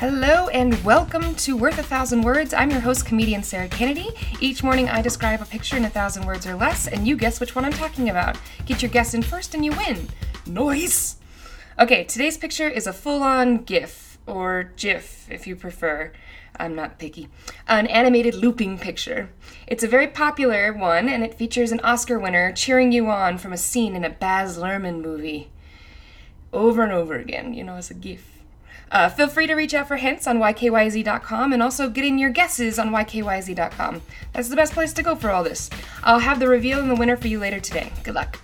Hello and welcome to Worth a Thousand Words. I'm your host, comedian Sarah Kennedy. Each morning I describe a picture in a thousand words or less, and you guess which one I'm talking about. Get your guess in first and you win. Noise! Okay, today's picture is a full on GIF, or GIF if you prefer. I'm not picky. An animated looping picture. It's a very popular one, and it features an Oscar winner cheering you on from a scene in a Baz Luhrmann movie. Over and over again, you know, as a GIF. Uh, feel free to reach out for hints on ykyz.com and also get in your guesses on ykyz.com. That's the best place to go for all this. I'll have the reveal and the winner for you later today. Good luck.